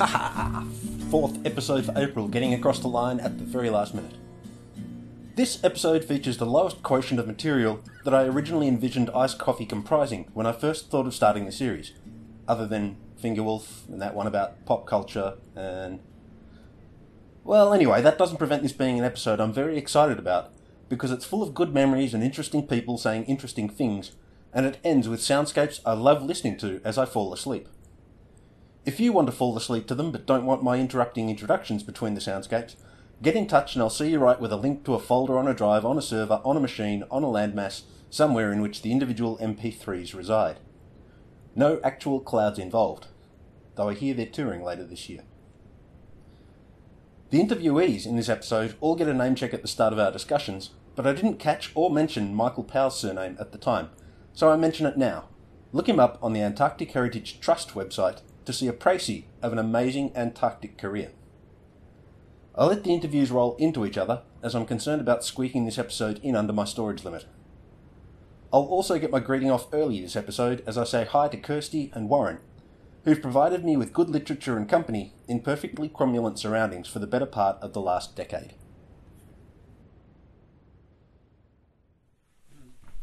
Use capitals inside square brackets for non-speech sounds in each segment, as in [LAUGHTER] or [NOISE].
[LAUGHS] Fourth episode for April, getting across the line at the very last minute. This episode features the lowest quotient of material that I originally envisioned iced coffee comprising when I first thought of starting the series, other than Fingerwolf and that one about pop culture and. Well, anyway, that doesn't prevent this being an episode I'm very excited about, because it's full of good memories and interesting people saying interesting things, and it ends with soundscapes I love listening to as I fall asleep. If you want to fall asleep to them but don't want my interrupting introductions between the soundscapes, get in touch and I'll see you right with a link to a folder on a drive, on a server, on a machine, on a landmass, somewhere in which the individual MP3s reside. No actual clouds involved, though I hear they're touring later this year. The interviewees in this episode all get a name check at the start of our discussions, but I didn't catch or mention Michael Powell's surname at the time, so I mention it now. Look him up on the Antarctic Heritage Trust website to see a précis of an amazing Antarctic career. I'll let the interviews roll into each other, as I'm concerned about squeaking this episode in under my storage limit. I'll also get my greeting off early this episode as I say hi to Kirsty and Warren, who've provided me with good literature and company in perfectly cromulent surroundings for the better part of the last decade.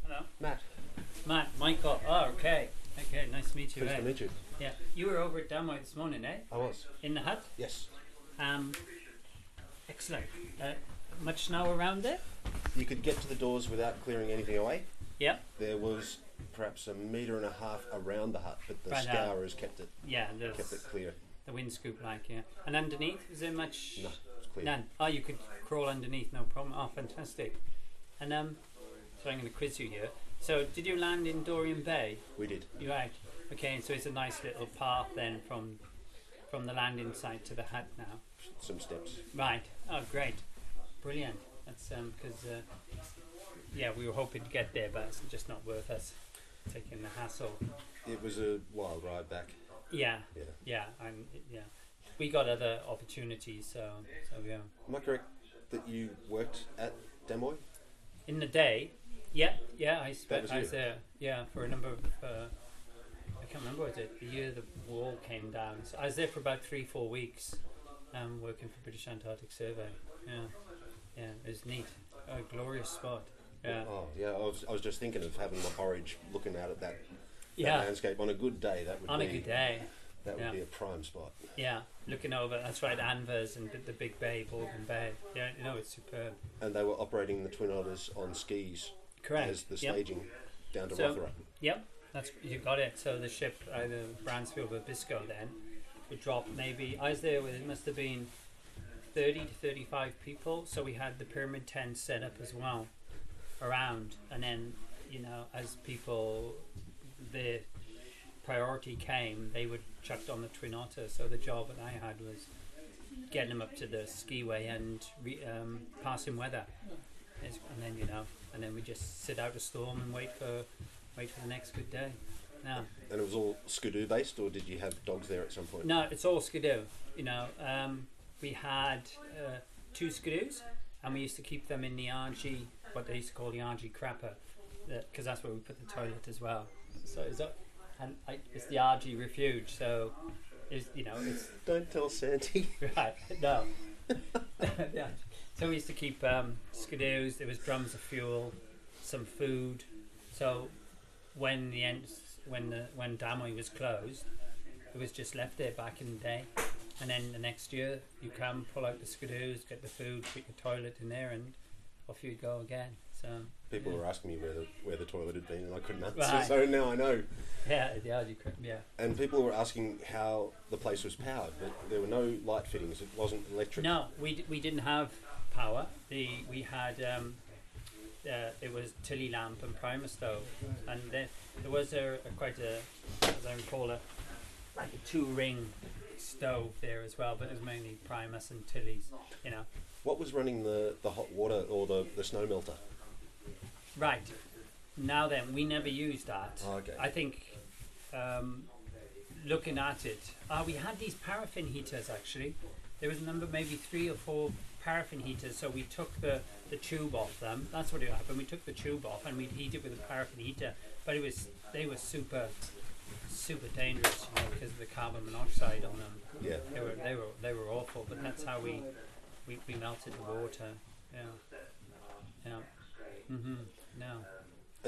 Hello, Matt, Matt, Michael. Oh, okay. Okay, nice to meet you. pleased eh? to meet you. Yeah, you were over at Damoy this morning, eh? I was. In the hut. Yes. Um, excellent. Uh, much snow around there? You could get to the doors without clearing anything away. Yeah. There was perhaps a metre and a half around the hut, but the Right, uh, scourers kept it Yeah. Kept it clear. the wind scoop, like yeah. And underneath, is there much? No, it's clear. None. Oh, you could crawl underneath, no problem. Oh, fantastic. And um, so I'm going to quiz you here. So, did you land in Dorian Bay? We did. You right? Okay, so it's a nice little path then from from the landing site to the hut now. Some steps. Right. Oh, great. Brilliant. That's um because uh, yeah, we were hoping to get there, but it's just not worth us taking the hassle. It was a wild ride back. Yeah. Yeah. Yeah. And yeah, we got other opportunities. So so yeah. Am I correct that you worked at Damoy? In the day, yeah, yeah, I spent. I was there. Yeah, for a number of. Uh, can't remember was it the year the wall came down. So I was there for about three, four weeks, um, working for British Antarctic Survey. Yeah, yeah, it was neat. A glorious spot. Yeah, Oh, yeah. I was, I was just thinking of having my porridge looking out at that, that yeah. landscape on a good day. That would On be a good day. that would yeah. be a prime spot. Yeah, looking over. That's right, Anvers and the, the big bay, Baldwin Bay. Yeah, you know it's superb. And they were operating the Twin Otters on skis Correct. as the Yep. staging down to So- Rothera. Yep, that's you got it. So the ship, either Bransfield or Biscoe, then would drop maybe. I was there with it must have been thirty to thirty-five people. So we had the pyramid tent set up as well around, and then you know as people the priority came, they would chucked on the Twin Otter. So the job that I had was getting them up to the skiway and re, um, passing weather, and then you know, and then we just sit out a storm and wait for wait for the next good day. No, And it was all skidoo based, or did you have dogs there at some point? no, it's all skidoo. You know, um, we had uh, two skidoos, and we used to keep them in the RG, what they used to call the RG crapper, because that's where we put the toilet as well. So is that, and I, it's the RG refuge. So, is you know, it's [LAUGHS] Don't tell Santi. [LAUGHS] right. No. [LAUGHS] yeah. So we used to keep um, skidoos. There was drums of fuel, some food. So when the end, when the when Damoy was closed, it was just left there back in the day. And then the next year, you come pull out the skidoos, get the food, put your toilet in there, and off you go again. So People yeah. were asking me where the where the toilet had been, and I couldn't answer. Right. [LAUGHS] So now I know. yeah, yeah, you could, yeah. And people were asking how the place was powered, but there were no light fittings. It wasn't electric. No, we, d- we didn't have power. The we had um, uh, it was Tilley lamp and Primus stove, and then there was a, a quite a as I recall a like a two ring stove there as well, but it was mainly Primus and Tilley's. You know, What was running the, the hot water or the, the snow melter? right. Now then, we never used that. Oh, okay. I think um, looking at it, uh, we had these paraffin heaters actually. There was a number, maybe three or four paraffin heaters. So we took the, the tube off them. That's what it happened. We took the tube off and we'd heat it with a paraffin heater. But it was they were super super dangerous, you know, because of the carbon monoxide on them. Yeah. They were they were they were awful, but that's how we we, we melted the water. Yeah. Yeah. Mm-hmm. No.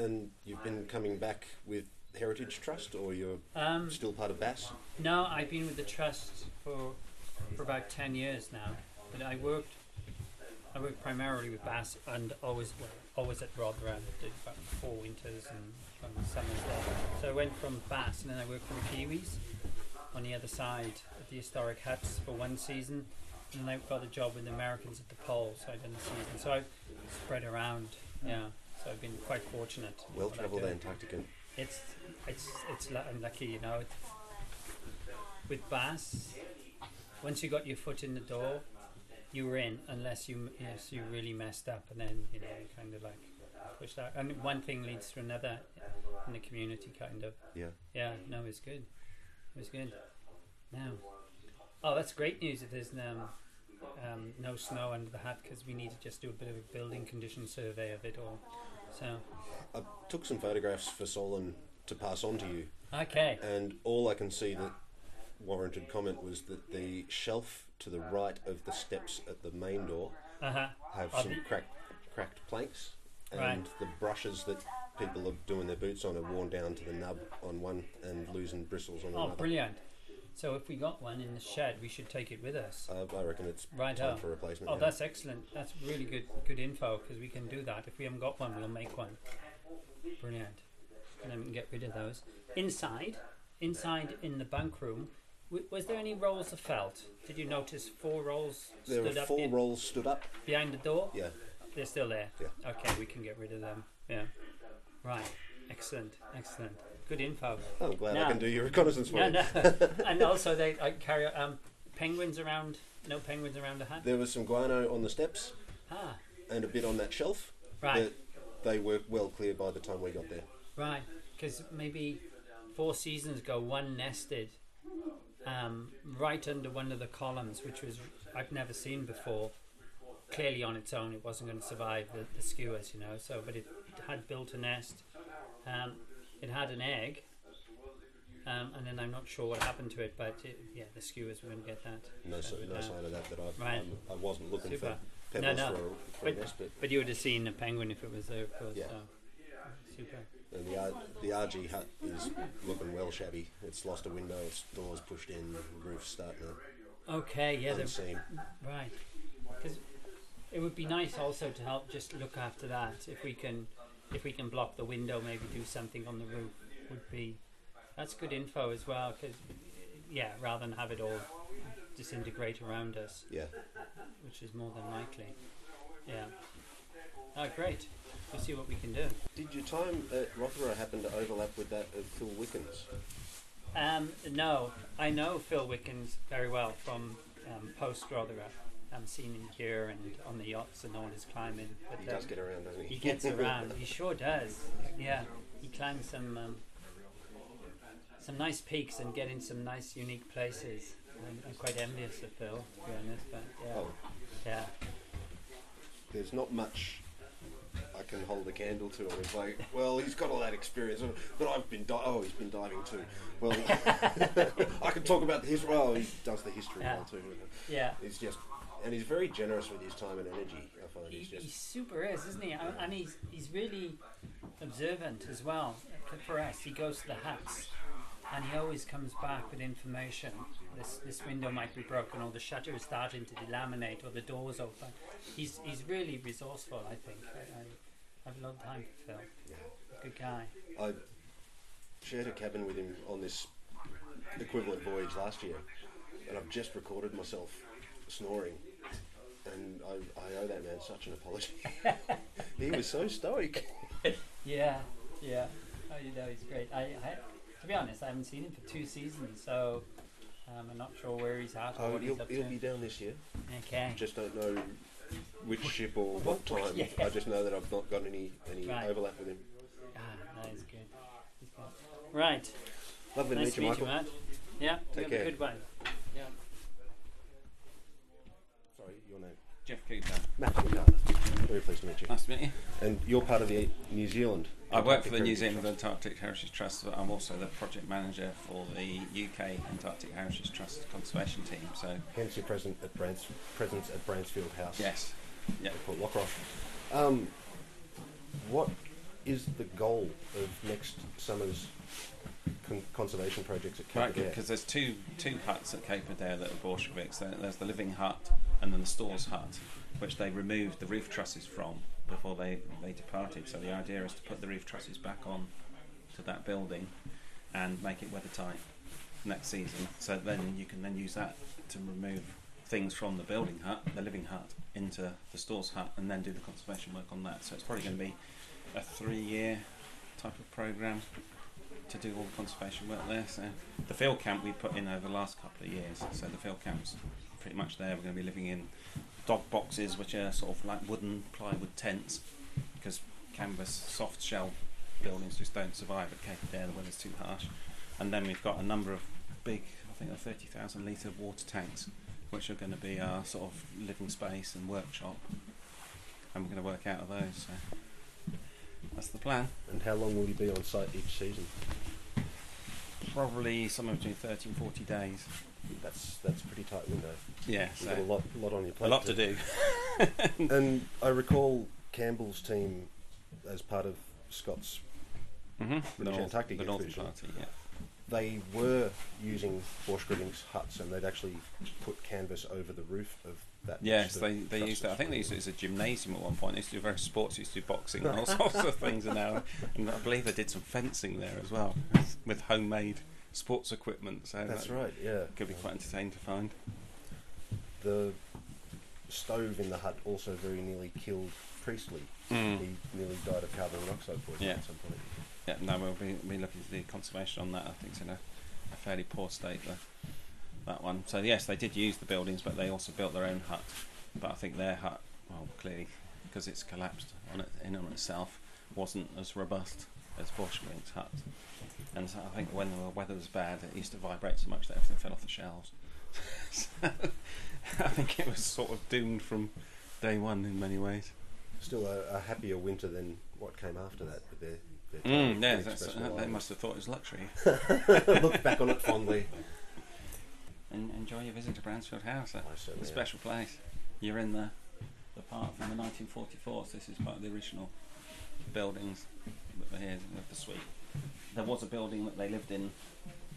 And you've been coming back with Heritage Trust, or you're Um, still part of BAS? no, I've been with the trust for for about ten years now. But I worked I worked primarily with BAS and always well, always at Rothera. Did about four winters and some summers there. So I went from BAS and then I worked for the Kiwis on the other side at the historic huts for one season. And then I got a job with the Americans at the Pole, so I done the season. So I've spread around, hmm. yeah. So I've been quite fortunate. Well I travelled do. Antarctican. It's it's it's I'm lucky, you know. It's, with BAS, once you got your foot in the door, you were in. Unless you yes you really messed up, and then you know you kind of like pushed out. And one thing leads to another in the community, kind of. Yeah. Yeah. No, it's good. It was good. Now, oh, that's great news. If there's no um, no snow under the hut, because we need to just do a bit of a building condition survey of it all. So I took some photographs for Solon to pass on to you, okay. and all I can see that warranted comment was that the shelf to the right of the steps at the main door Uh huh. have some cracked cracked planks, and Right. the brushes that people are doing their boots on are worn down to the nub on one and losing bristles on Oh, another. brilliant! So if we got one in the shed, we should take it with us. Uh, I reckon it's Right time out. for replacement. Oh, now. that's excellent. That's really good good info because we can do that. If we haven't got one, we'll make one. Brilliant. And then we can get rid of those. Inside, inside in the bunk room, w- was there any rolls of felt? Did you notice four rolls there stood are up four in- rolls stood up. behind the door? Yeah, They're still there. Yeah. Okay, we can get rid of them. Yeah. Right. Excellent. Excellent. Good info. Oh, I'm glad I can do your reconnaissance for No, you. no. [LAUGHS] and also they I carry um, penguins around. No penguins around the hut. There was some guano on the steps Ah, and a bit on that shelf. right, But they were well clear by the time we got there. right. Because maybe four seasons ago, one nested um, right under one of the columns, which was I've never seen before. Clearly, on its own, it wasn't going to survive the, the skuas, you know. So, but it, had built a nest. Um, it had an egg. Um, and then I'm not sure what happened to it, but it, yeah, the skuas were going to get that. No, So, no uh, sign of that that I, right. um, I wasn't looking Super. for No, pebbles no. for, a, for But- nest, but But you would have seen a penguin if it was there, of course. Yeah. So. Super. and the R, the RG hut is looking well shabby. It's lost a window, its doors pushed in, the roof's starting to Okay, yeah, they're, right. Because it would be nice also to help just look after that. If we can, if we can block the window, maybe do something on the roof would be. That's good info as well. Because yeah, rather than have it all disintegrate around us, Yeah, which is more than likely. Yeah. Oh, great. We'll see what we can do. Did your time at Rothera happen to overlap with that of Phil Wickens? Um, no, I know Phil Wickens very well from um, post Rothera. I've seen him here and on the yachts and all his climbing. But He um, does get around, doesn't he? he gets around. [LAUGHS] he sure does. Yeah, he climbs some um, some nice peaks and get in some nice, unique places. I'm, I'm quite envious of Phil, to be honest. But yeah, Oh, yeah, there's not much I can hold a candle to him. It's like, well, he's got all that experience, but I've been di- oh, he's been diving too. Well, [LAUGHS] I can talk about the history. Well, he does the history Yeah. well too. yeah. He's just, and he's very generous with his time and energy. I find He, he's he super is, isn't he? And and he's he's really observant as well. For us, he goes to the huts, and he always comes back with information. This this window might be broken, or the shutter is starting to delaminate, or the door's open. He's he's really resourceful. I think. I, I, I've a lot of time for Phil. Good guy. I shared a cabin with him on this equivalent voyage last year, and I've just recorded myself snoring, and I, I owe that man such an apology. [LAUGHS] he was so stoic. Yeah, yeah. Oh, you know, he's great. I, I to be honest, I haven't seen him for two seasons, so um, I'm not sure where he's at or Oh, what he'll, he'll be down this year. Okay. Just don't know which ship or what time. Yeah. I just know that I've not got any any Right. overlap with him. Ah, no, he's good. Right. Lovely nice to meet you, Michael. Matt. Yeah. Take you have care. a good one. Yeah. Sorry, your name. Jeff Cooper. Matt. Very pleased to meet you. Nice to meet you. And you're part of the New Zealand. I work for the New Zealand Heritage Antarctic Heritage Trust. but I'm also the project manager for the UK Antarctic Heritage Trust conservation team. So Hence your present at Brans- presence at Bransfield House. yes, yeah. Port Lockroy. Um, what is the goal of next summer's con- conservation projects at Cape Right, because there's two two huts at Cape Adare that are Borchgrevink's. There's the living hut and then the stores hut, which they removed the roof trusses from before they, they departed. So the idea is to put the roof trusses back on to that building and make it weathertight next season. So then you can then use that to remove things from the building hut, the living hut, into the stores hut, and then do the conservation work on that. So it's probably going to be a three-year type of program to do all the conservation work there. So the field camp we put in over the last couple of years. So the field camp's pretty much there. We're going to be living in dog boxes, which are sort of like wooden plywood tents, because canvas soft shell buildings just don't survive at Cape Adare. The weather's too harsh. And then we've got a number of big, I think, they're 30,000 litre water tanks, which are going to be our sort of living space and workshop. And we're going to work out of those. So that's the plan. and how long will you be on site each season? Probably somewhere between 30 and 40 days. That's that's a pretty tight window. Yeah, You've got a lot, lot on your plate. a lot to do. [LAUGHS] And I recall Campbell's team as part of Scott's. Mm-hmm. The, British North, Antarctic the Northern Expedition. Party, yeah. They were using Borchgrevink's huts, and they'd actually put canvas over the roof of that. Yes, the they, they used it. I think they used it as a gymnasium at one point. They used to do various sports, they used to do boxing and all [LAUGHS] sorts of things. And now, and I believe they did some fencing there as well with homemade sports equipment. So That's that right. Yeah. Could be quite entertaining to find. The stove in the hut also very nearly killed Priestley. Mm. He nearly died of carbon monoxide poisoning Yeah. at some point. Yeah, no, we'll be, be looking at the conservation on that. I think it's in a, a fairly poor state, the, that one. So, yes, they did use the buildings, but they also built their own hut. But I think their hut, well, clearly, because it's collapsed on it, in on itself, wasn't as robust as Borchgrevink's hut. And so I think when the weather was bad, it used to vibrate so much that everything fell off the shelves. so [LAUGHS] I think it was sort of doomed from day one in many ways. Still a, a happier winter than what came after that. With their, their Mm, yeah, uh, they must have thought it was luxury. [LAUGHS] [LAUGHS] look back on it fondly. And enjoy your visit to Bransfield House. It's a am. special place. You're in the the part from the 1944s. This is part of the original buildings that were here of the suite. There was a building that they lived in,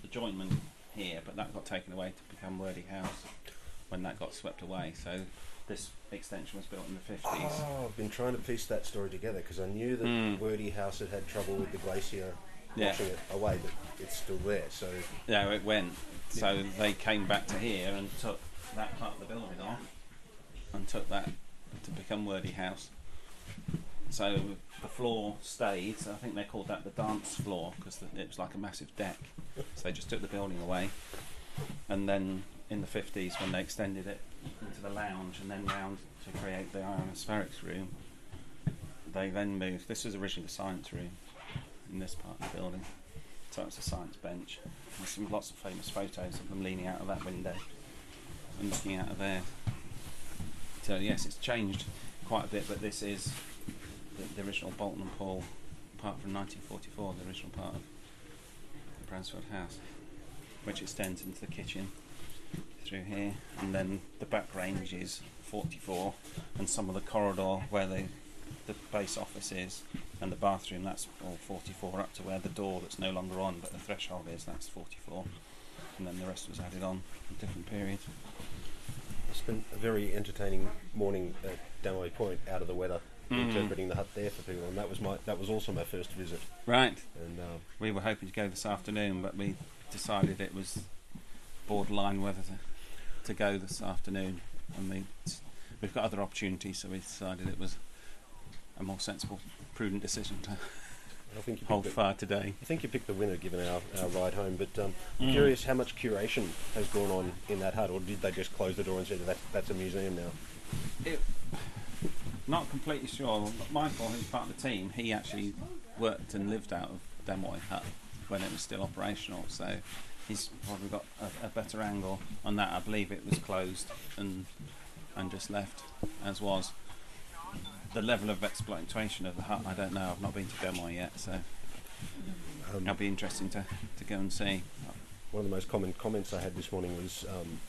the joinment here, but that got taken away to become Wordie House when that got swept away. So this extension was built in the 50s. Oh, I've been trying to piece that story together because I knew that Mm. Wordie House had had trouble with the glacier Yeah. washing it away, but it's still there. So Yeah, it went. So they came back to here and took that part of the building off and took that to become Wordie House. So the floor stayed. I think they called that the dance floor because it was like a massive deck. So they just took the building away. And then in the 50s, when they extended it into the lounge and then round to create the ionospherics room, they then moved. This was originally the science room in this part of the building. So it's a science bench. There's some lots of famous photos of them leaning out of that window and looking out of there. So yes, it's changed quite a bit, but this is the, the original Boulton and Paul part from 1944, the original part of the Bransfield House, which extends into the kitchen through here, and then the back range is 44, and some of the corridor where the the base office is and the bathroom that's all 44 up to where the door that's no longer on but the threshold is that's 44 and then the rest was added on in different periods. It's been a very entertaining morning at Damoy Point, out of the weather, Mm. interpreting the hut there for people, and that was my that was also my first visit. right And uh, we were hoping to go this afternoon but we decided it was borderline whether to, to go this afternoon and we, we've got other opportunities so we decided it was a more sensible prudent decision to I think you hold picked, fire today I think you picked the winner given our, our ride home. But um, I'm Mm. curious how much curation has gone on in that hut, or did they just close the door and say that that's a museum now? It, not completely sure. Michael, who's part of the team, he actually worked and lived out of Damoy Hut when it was still operational. So he's probably got a, a better angle on that. I believe it was closed and and just left as was. the level of exploitation of the hut, I don't know. I've not been to Damoy yet, so Um, it'll be interesting to, to go and see. One of the most common comments I had this morning was um,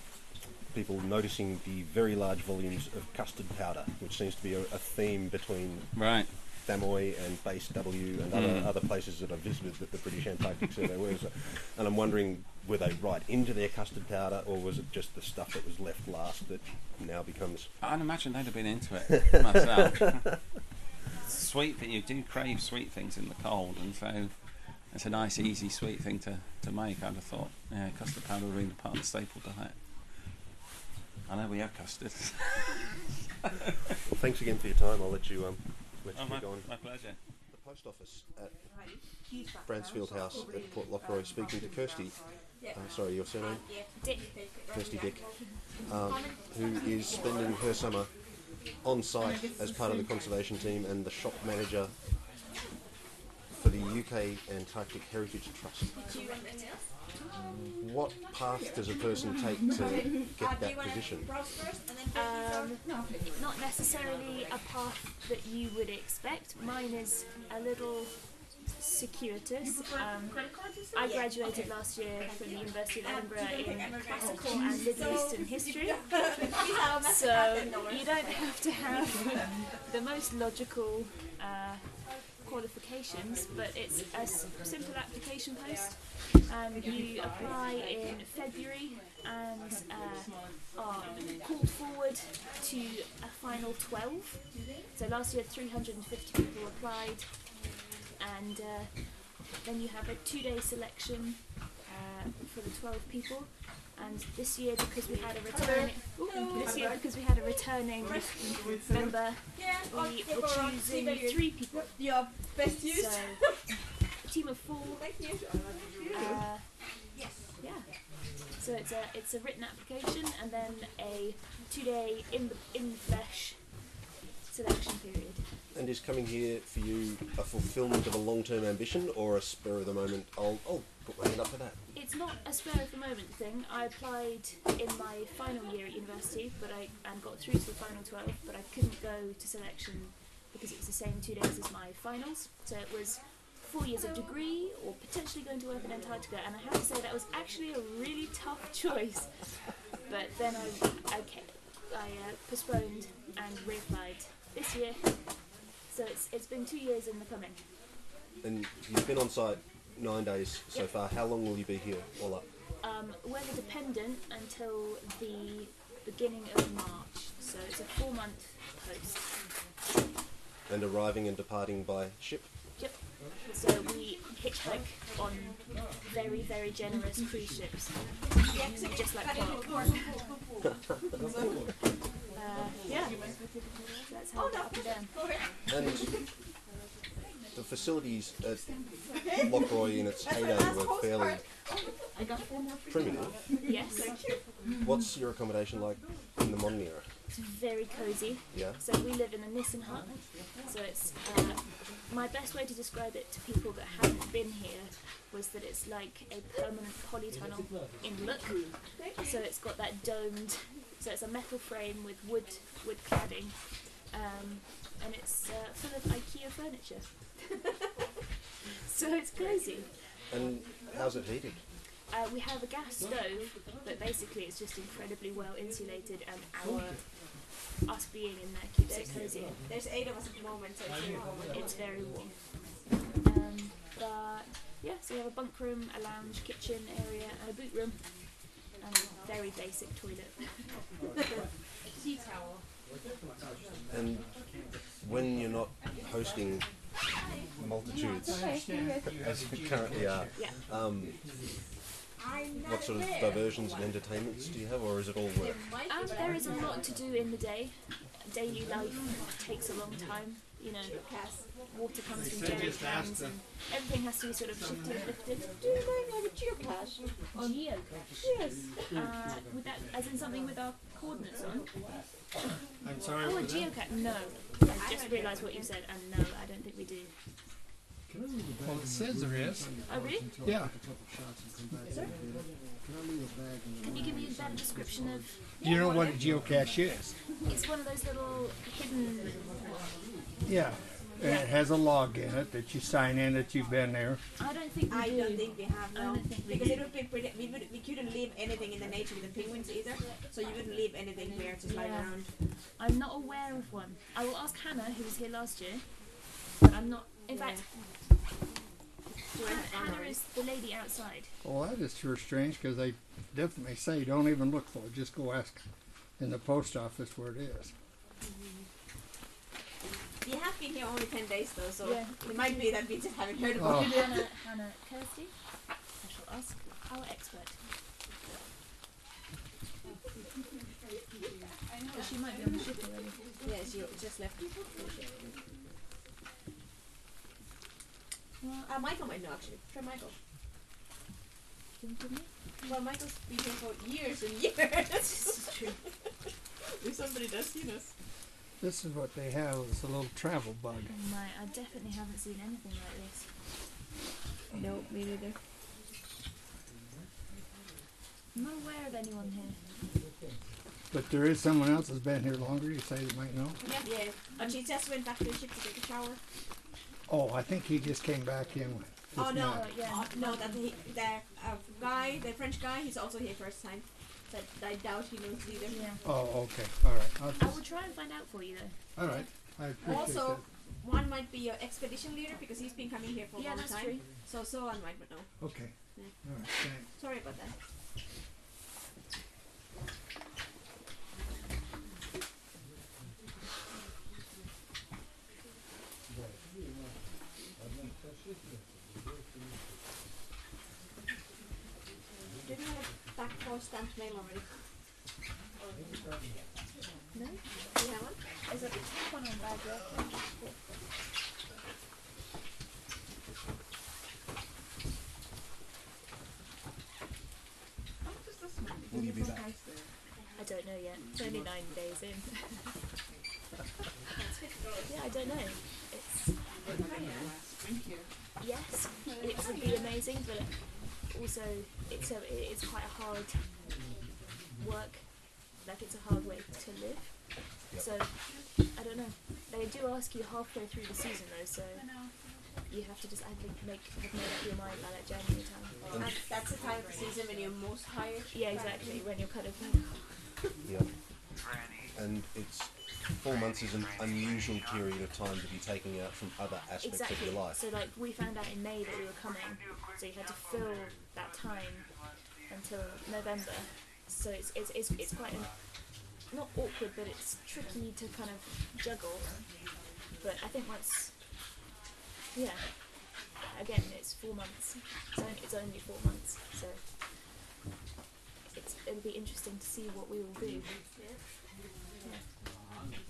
people noticing the very large volumes of custard powder, which seems to be a, a theme between Right. Damoy and Base W and other, Mm. other places that I've visited that the British Antarctic Survey was. [LAUGHS] And I'm wondering, were they right into their custard powder or was it just the stuff that was left last that now becomes. I'd imagine they'd have been into it [LAUGHS] myself. sweet, but you do crave sweet things in the cold, and so it's a nice, easy, sweet thing to, to make. I'd have thought, yeah, custard powder would be part of the staple diet. I know we have custard. [LAUGHS] Well, thanks again for your time. I'll let you, um, let you oh, my, get on. my pleasure. The post office at Bransfield House at Port Lockroy speaking to Kirsty. Uh, sorry, your surname? Dick. Kirsty Dick, um, who is spending her summer on site as part of the conservation team and the shop manager for the UK Antarctic Heritage Trust. What path does a person take to get that position? Um, not necessarily a path that you would expect. Mine is a little circuitous. Um, I graduated last year from the University of Edinburgh in classical and Middle Eastern [LAUGHS] history. [LAUGHS] So you don't have to have the most logical uh, qualifications, but it's a simple application post. Um, you apply in February and uh, are called forward to a final 12. So last year 350 people applied, and uh, then you have a two-day selection uh, for the 12 people. And this year, because we had a returning, Ooh, this year because we had a returning member, we were choosing three people. Your best use. So a team of four. Thank you. Uh, yeah. So it's a it's a written application and then a two day in the in the flesh selection period. And is coming here for you a fulfilment of a long term ambition or a spur of the moment? I'll, I'll put my hand up for that. It's not a spur of the moment thing. I applied in my final year at university, but I and got through to the final twelve, but I couldn't go to selection because it was the same two days as my finals. So it was four years of degree or potentially going to work in Antarctica, and I have to say that was actually a really tough [LAUGHS] choice. But then I I kept, I uh, postponed and reapplied this year. So it's it's been two years in the coming. And you've been on site nine days so Yep. far. How long will you be here all up? um, weather dependent until the beginning of March. So it's a four month post. And arriving and departing by ship? Yep. So we hitchhike on very, very generous cruise ships. Just like Clark. [LAUGHS] uh, yeah. That's how we get up and down. And the facilities at Lockroy in its heyday were fairly primitive. Yes. What's your accommodation like in the modern era? It's very cosy. Yeah? So we live in a Nissen hut. So it's uh, my best way to describe it to people that haven't been here was that it's like a permanent polytunnel in look. So it's got that domed. So it's a metal frame with wood wood cladding, um, and it's uh, full of IKEA furniture. [LAUGHS] so it's crazy. And how's it heated? Uh, we have a gas stove, but basically it's just incredibly well insulated, and our us being in there keeps it cozy. There's eight of us at the moment, so it's very warm. It's very warm. Um, but yeah, so we have a bunk room, a lounge, kitchen area, and a boot room, and a very basic toilet. [LAUGHS] Tea towel. And when you're not hosting multitudes, as we currently are, Yeah. um, what sort of diversions and entertainments do you have, or is it all work? Um, there is a lot to do in the day. Daily life takes a long time. You know, water comes from jerry cans, and everything has to be sort of shifted and lifted. Do you know like a geocache? Geocache. Yes. Uh, with that, as in something with our coordinates on. I'm sorry. Oh, a what geocache? No. I just realised what you said, and no, I don't think we do. Well, it says there is. Oh, really? Yeah. Can you give me a better description of? Do you know what a geocache is? It's one of those little hidden Yeah. And it has a log in it that you sign in that you've been there. I don't think we I do. don't think we have I no, don't think we because do. it would be pretty. We would we couldn't leave anything in the nature with the penguins either, so you wouldn't leave anything here to slide Yeah. around. I'm not aware of one. I will ask Hannah, who was here last year, but I'm not. In fact, Do Hannah, I- Hannah is the lady outside. Well, that is sure strange because they definitely say don't even look for it. Just go ask in the post office where it is. Mm-hmm. You have been here only ten days though, so Yeah. it might be that we just haven't heard Oh. about it. Hannah, Hannah Kirsty. I shall ask our expert. But she might be on the ship already. Yeah, she just left. Well, Uh, Michael might know actually. Try Michael. think of me. Well, Michael's been here for years and years. This is true. [LAUGHS] if somebody does see us. This is what they have. It's a little travel bug. Oh my, I definitely haven't seen anything like this. Nope, me neither. I'm not aware of anyone here. But there is someone else that's been here longer. You say you might know. Yeah, yeah. But she just went back to the ship to take a shower. Oh, I think he just came back in. With Oh no, Matt. yeah. oh, no, that he, the uh, guy, the French guy, he's also here first time. But I doubt he knows either. Yeah. Oh, okay. All right. I'll I just, will try and find out for you though. all right. I appreciate Also, one might be your expedition leader because he's been coming here for a Yeah, long that's time. true. So so one might know. that. Okay. Yeah. All right. Thanks. Sorry about that. Did you have a back for stamped mail already? No? Do you have one? Is it take one on bag there? Will you be back? I don't know yet. It's only nine days in. yeah, I don't know. It's yes, it would be amazing, but also it's uh, a it's quite a hard work. Like it's a hard way to live. Yep. So I don't know. They do ask you halfway through the season though, so you have to just I think make have made up your mind by like January time. And that's the time of the season when you're most tired. Yeah, exactly. When you're kind of like, Yep. And it's four months is an unusual period of time to be taking out from other aspects Exactly. of your life. So like we found out in May that we were coming, so you had to fill that time until November. So it's it's it's, it's quite an, not awkward, but it's tricky to kind of juggle. But I think once, yeah, again it's four months. It's only, it's only four months, so it'll be interesting to see what we will do.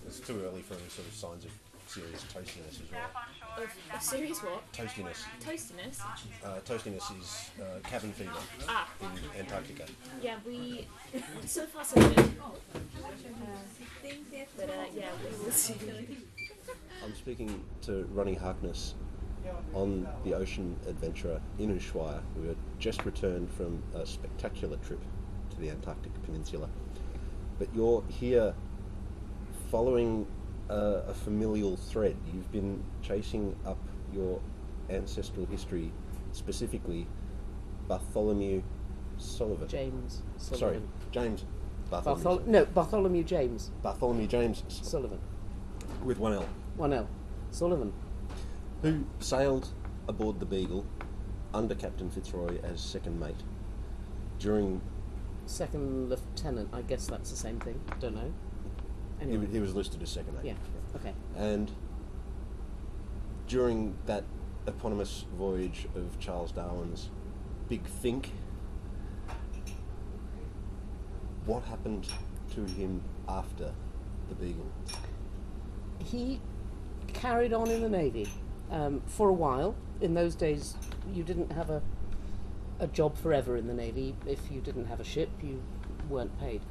It's too early for any sort of signs of serious toastiness as well. Of, of serious what? Toastiness. Toastiness. Uh, toastiness is uh, cabin fever Ah, in Antarctica. yeah, we [LAUGHS] so far so good. Things they But uh, yeah, we will see. I'm speaking to Ronnie Harkness on the Ocean Adventurer in Ushuaia. We were just returned from a spectacular trip to the Antarctic Peninsula. But you're here following a, a familial thread. You've been chasing up your ancestral history, specifically Bartholomew Sullivan. James Sullivan. Sorry, James Bartholomew. Barthol- no, Bartholomew James Bartholomew James Sullivan. with one L. One L. Sullivan. who sailed aboard the Beagle under Captain Fitzroy as second mate during. Second lieutenant. I guess that's the same thing. Don't know. He, wa- he was listed as second mate. Yeah. Okay. And during that eponymous voyage of Charles Darwin's Big Think, what happened to him after the Beagle? He carried on in the navy um, for a while. In those days, you didn't have a a job forever in the navy. If you didn't have a ship, you weren't paid.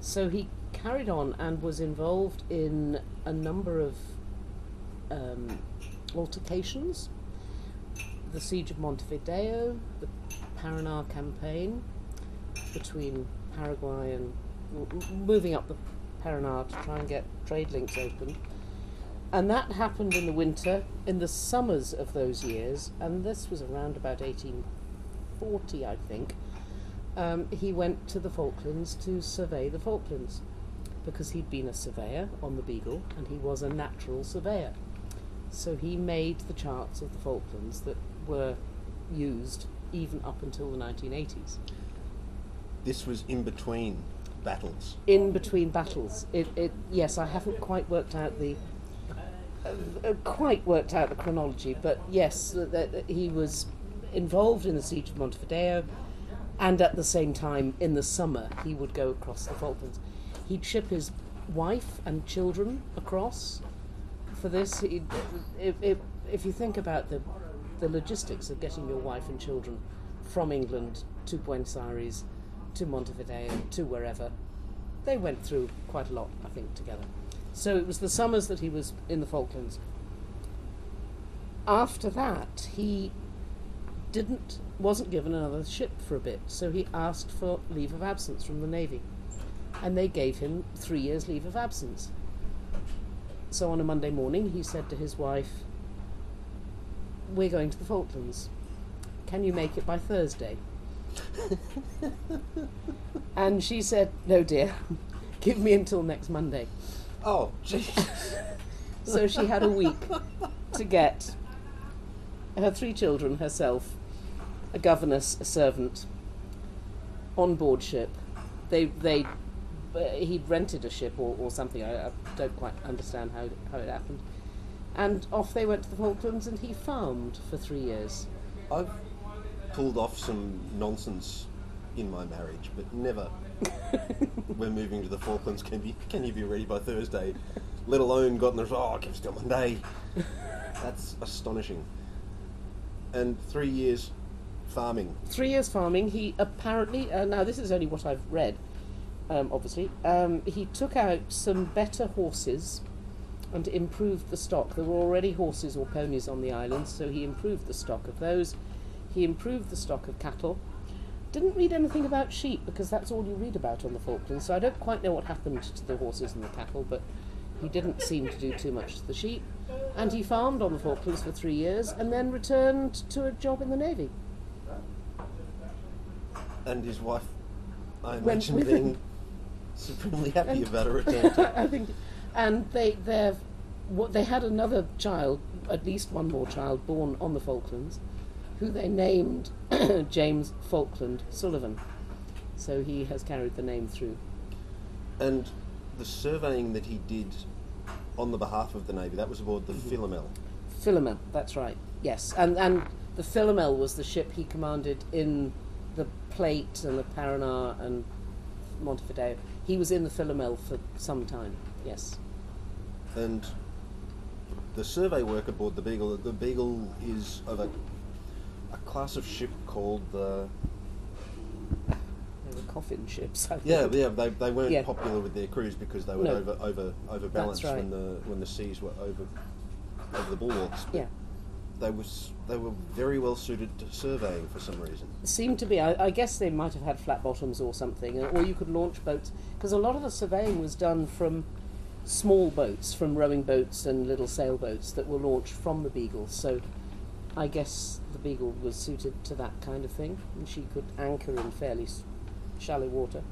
So he carried on and was involved in a number of um, altercations. The siege of Montevideo, the Paraná campaign between Paraguay and moving up the Paraná to try and get trade links open. and that happened in the winter, in the summers of those years, and this was around about 1840, I think. Um, he went to the Falklands to survey the Falklands because he'd been a surveyor on the Beagle and he was a natural surveyor. So he made the charts of the Falklands that were used even up until the 1980s. This was in between battles. in between battles. It, it yes, I haven't quite worked out the uh, uh, quite worked out the chronology, but yes, that, that he was involved in the siege of Montevideo, and at the same time, in the summer, he would go across the Falklands. He'd ship his wife and children across for this. He'd, if, if, if you think about the the logistics of getting your wife and children from England to Buenos Aires to Montevideo to wherever, they went through quite a lot, I think, together. So it was the summers that he was in the Falklands. After that, he didn't wasn't given another ship for a bit, so he asked for leave of absence from the navy, and they gave him three years' leave of absence. So on a Monday morning, he said to his wife, "We're going to the Falklands. Can you make it by Thursday?" [LAUGHS] and she said, "No, dear. Give me until next Monday." Oh, gee. [LAUGHS] So she had a week to get her three children, herself, a governess, a servant, on board ship. They they he'd rented a ship or, or something. I, I don't quite understand how how it happened. And off they went to the Falklands, and he farmed for three years. I've pulled off some nonsense in my marriage, but never. [LAUGHS] We're moving to the Falklands. Can you can you be ready by Thursday? Let alone gotten the oh, give us till Monday. That's astonishing. And three years farming. Three years farming. He apparently uh, now this is only what I've read. Um, obviously, um, he took out some better horses and improved the stock. There were already horses or ponies on the island, so he improved the stock of those. He improved the stock of cattle. Didn't read anything about sheep because that's all you read about on the Falklands, so I don't quite know what happened to the horses and the cattle, but he didn't seem to do too much to the sheep. And he farmed on the Falklands for three years and then returned to a job in the Navy. And his wife, I imagine, being. Supremely happy And- about a [LAUGHS] return I think, and they they what they had another child, at least one more child born on the Falklands, who they named [COUGHS] James Falkland Sullivan. So he has carried the name through. And the surveying that he did on the behalf of the Navy, that was aboard the mm-hmm. Philomel. Philomel, that's right. Yes, and and the Philomel was the ship he commanded in the Plate and the Paraná and Montevideo. He was in the Philomel for some time. Yes. And the survey work aboard the Beagle, the Beagle is of a, a class of ship called the. They were coffin ships. I think. Yeah, yeah, they, they weren't Yeah. popular with their crews because they were No. over over overbalanced right. when the when the seas were over over the bulwarks. But Yeah. They was they were very well suited to surveying for some reason. seemed to be. I, I guess they might have had flat bottoms or something, or you could launch boats because a lot of the surveying was done from small boats, from rowing boats and little sailboats that were launched from the Beagle. So I guess the Beagle was suited to that kind of thing, and she could anchor in fairly shallow water.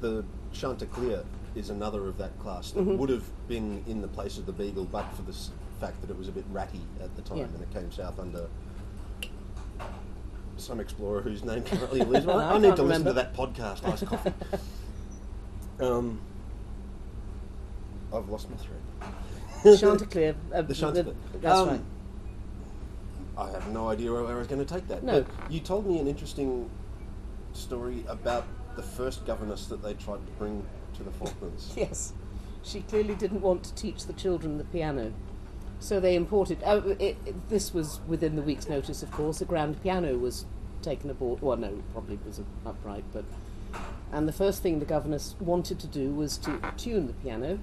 The Chanticleer is another of that class that Mhm. would have been in the place of the Beagle, but for the s- fact that it was a bit ratty at the time Yeah. and it came south under some explorer whose name currently eludes me. I, I I need can't to listen to remember. that podcast, Ice Coffee. [LAUGHS] um, I've lost my thread. Chanticleer. [LAUGHS] Uh, The Chanticleer. that's Um, right. I have no idea where I was going to take that. No. But you told me an interesting story about the first governess that they tried to bring to the Falklands. [LAUGHS] Yes, she clearly didn't want to teach the children the piano, so they imported. Oh, it, it, this was within the week's notice, of course. A grand piano was taken aboard. Well, no, it probably was upright, but. And the first thing the governess wanted to do was to tune the piano,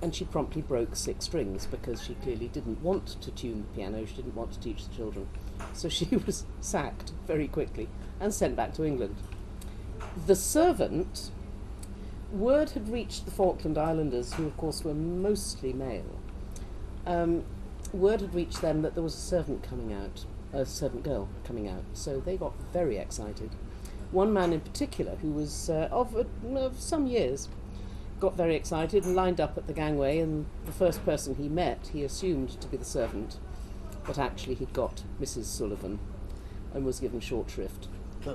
and she promptly broke six strings because she clearly didn't want to tune the piano. She didn't want to teach the children, so she [LAUGHS] was sacked very quickly and sent back to England. The servant word had reached the Falkland Islanders, who of course were mostly male. Um, word had reached them that there was a servant coming out, a servant girl coming out. So they got very excited. One man in particular, who was uh, of, uh, of some years, got very excited and lined up at the gangway. And the first person he met, he assumed to be the servant, but actually he'd got Mrs. Sulivan and was given short shrift. [LAUGHS]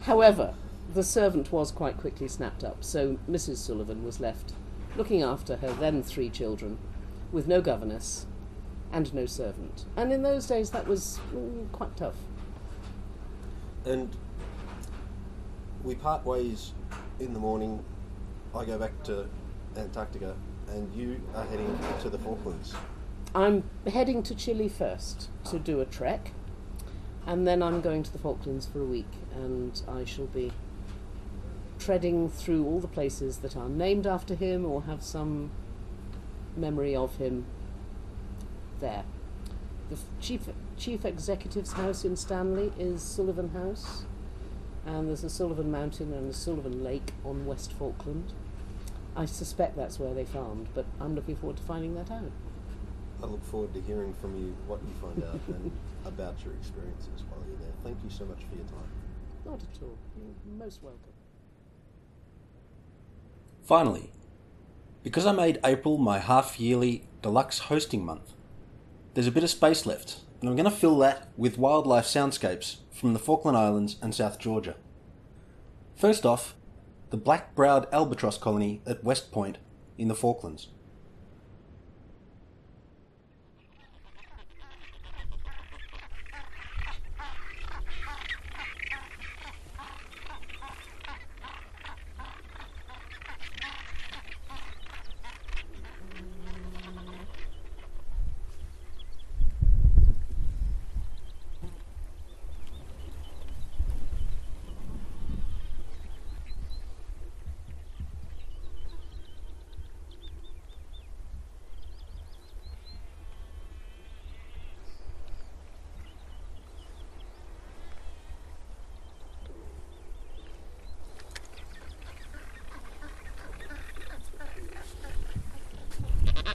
However, the servant was quite quickly snapped up, so Mrs. Sulivan was left looking after her then three children, with no governess and no servant. And in those days, that was mm, quite tough. And we part ways in the morning. I go back to Antarctica, and you are heading to the Falklands. I'm heading to Chile first to do a trek, and then I'm going to the Falklands for a week, and I shall be treading through all the places that are named after him or have some memory of him there. The chief chief executive's house in Stanley is Sulivan House, and there's a Sulivan Mountain and a Sulivan Lake on West Falkland. I suspect that's where they farmed, but I'm looking forward to finding that out. I look forward to hearing from you what you find out and [LAUGHS] about your experiences while you're there. Thank you so much for your time. Not at all. You're most welcome. Finally, because I made April my half yearly deluxe hosting month, there's a bit of space left, and I'm going to fill that with wildlife soundscapes from the Falkland Islands and South Georgia. First off, the black browed albatross colony at West Point in the Falklands.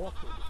awkward.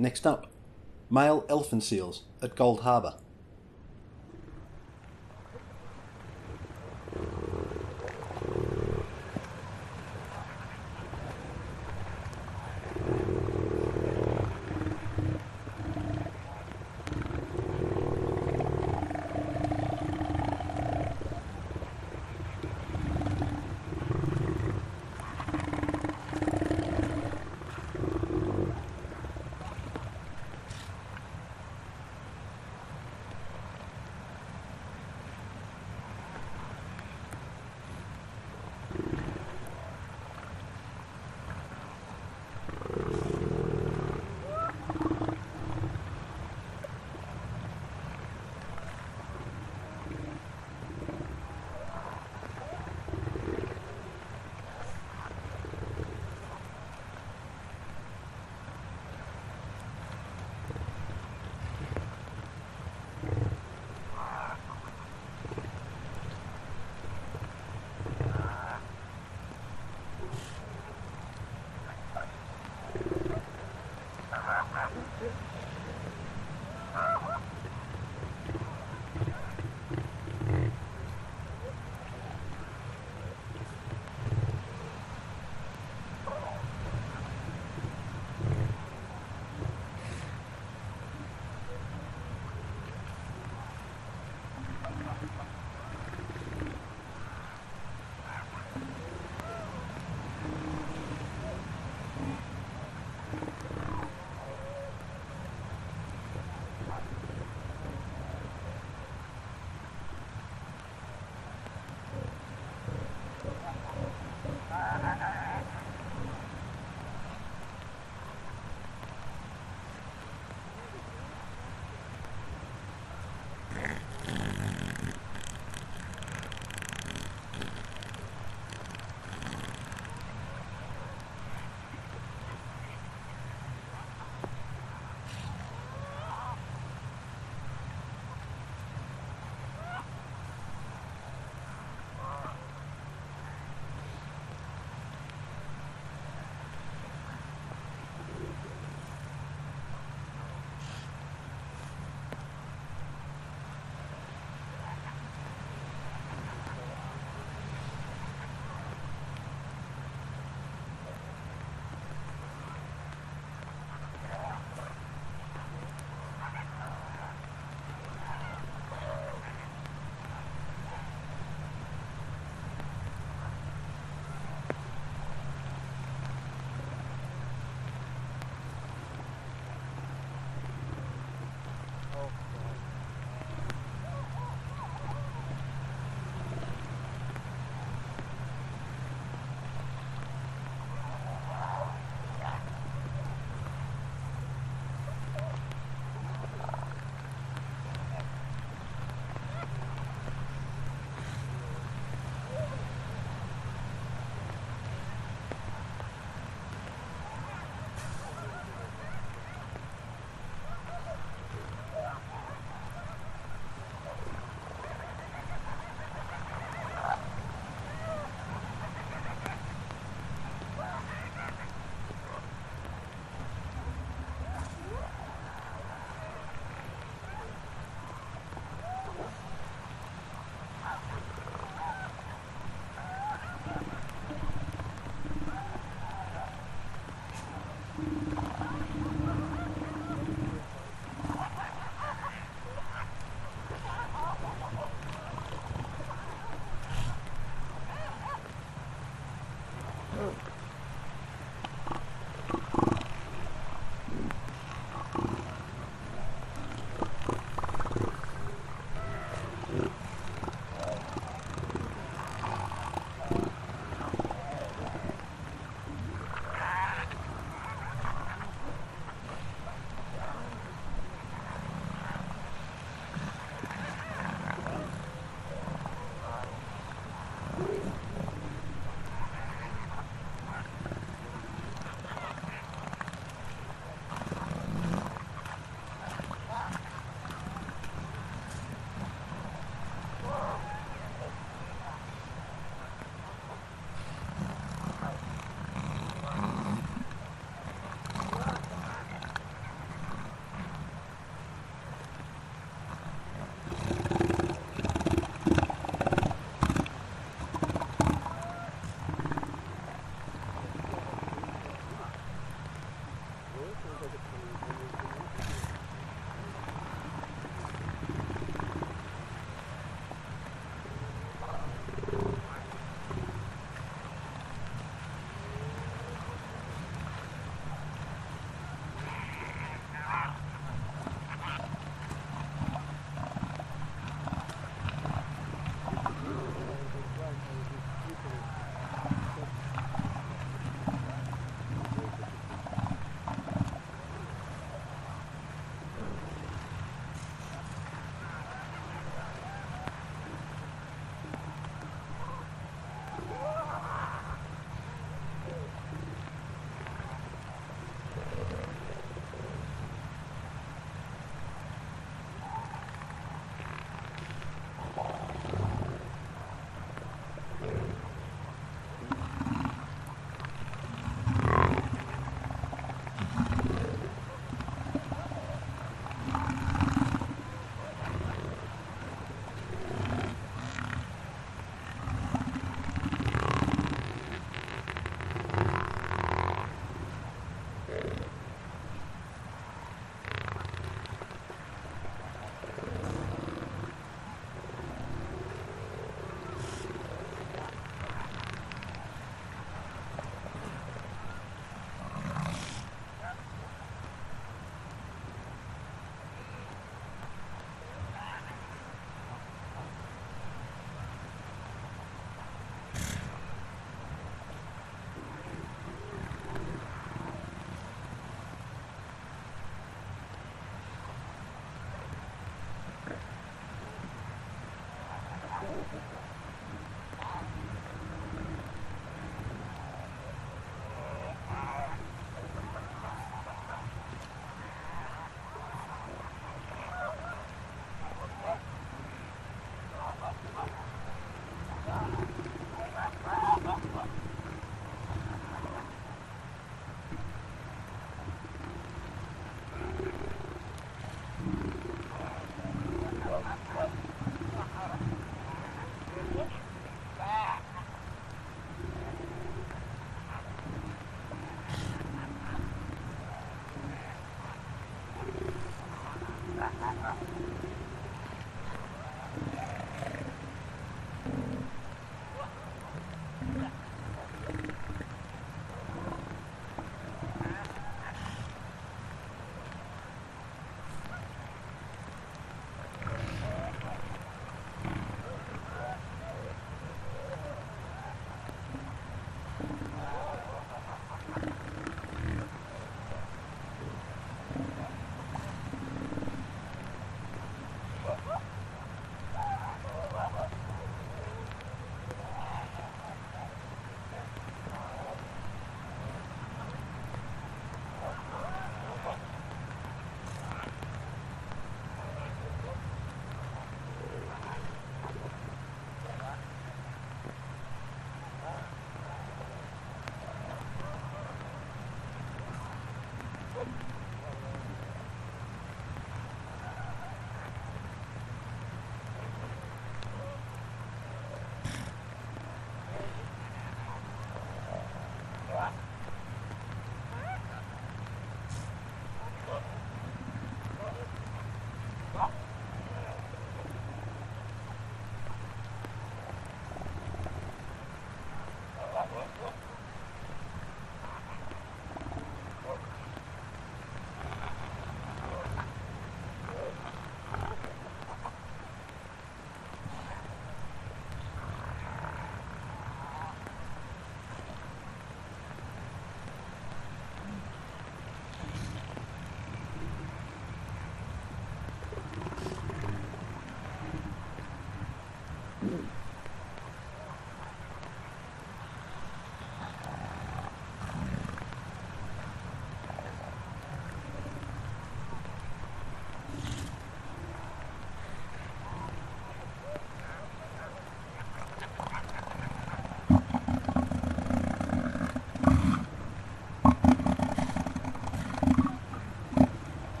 Next up, male elephant seals at Gold Harbour.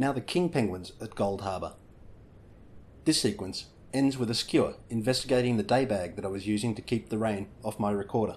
Now the king penguins at Gold Harbour. This sequence ends with a skua investigating the day bag that I was using to keep the rain off my recorder.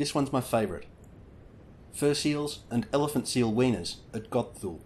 This one's my favourite. Fur seals and elephant seal weaners at Godthul.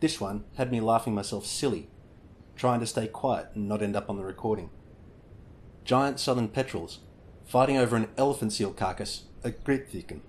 This one had me laughing myself silly, trying to stay quiet and not end up on the recording. Giant southern petrels, fighting over an elephant seal carcass at Grytviken.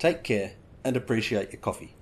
Take care and appreciate your coffee.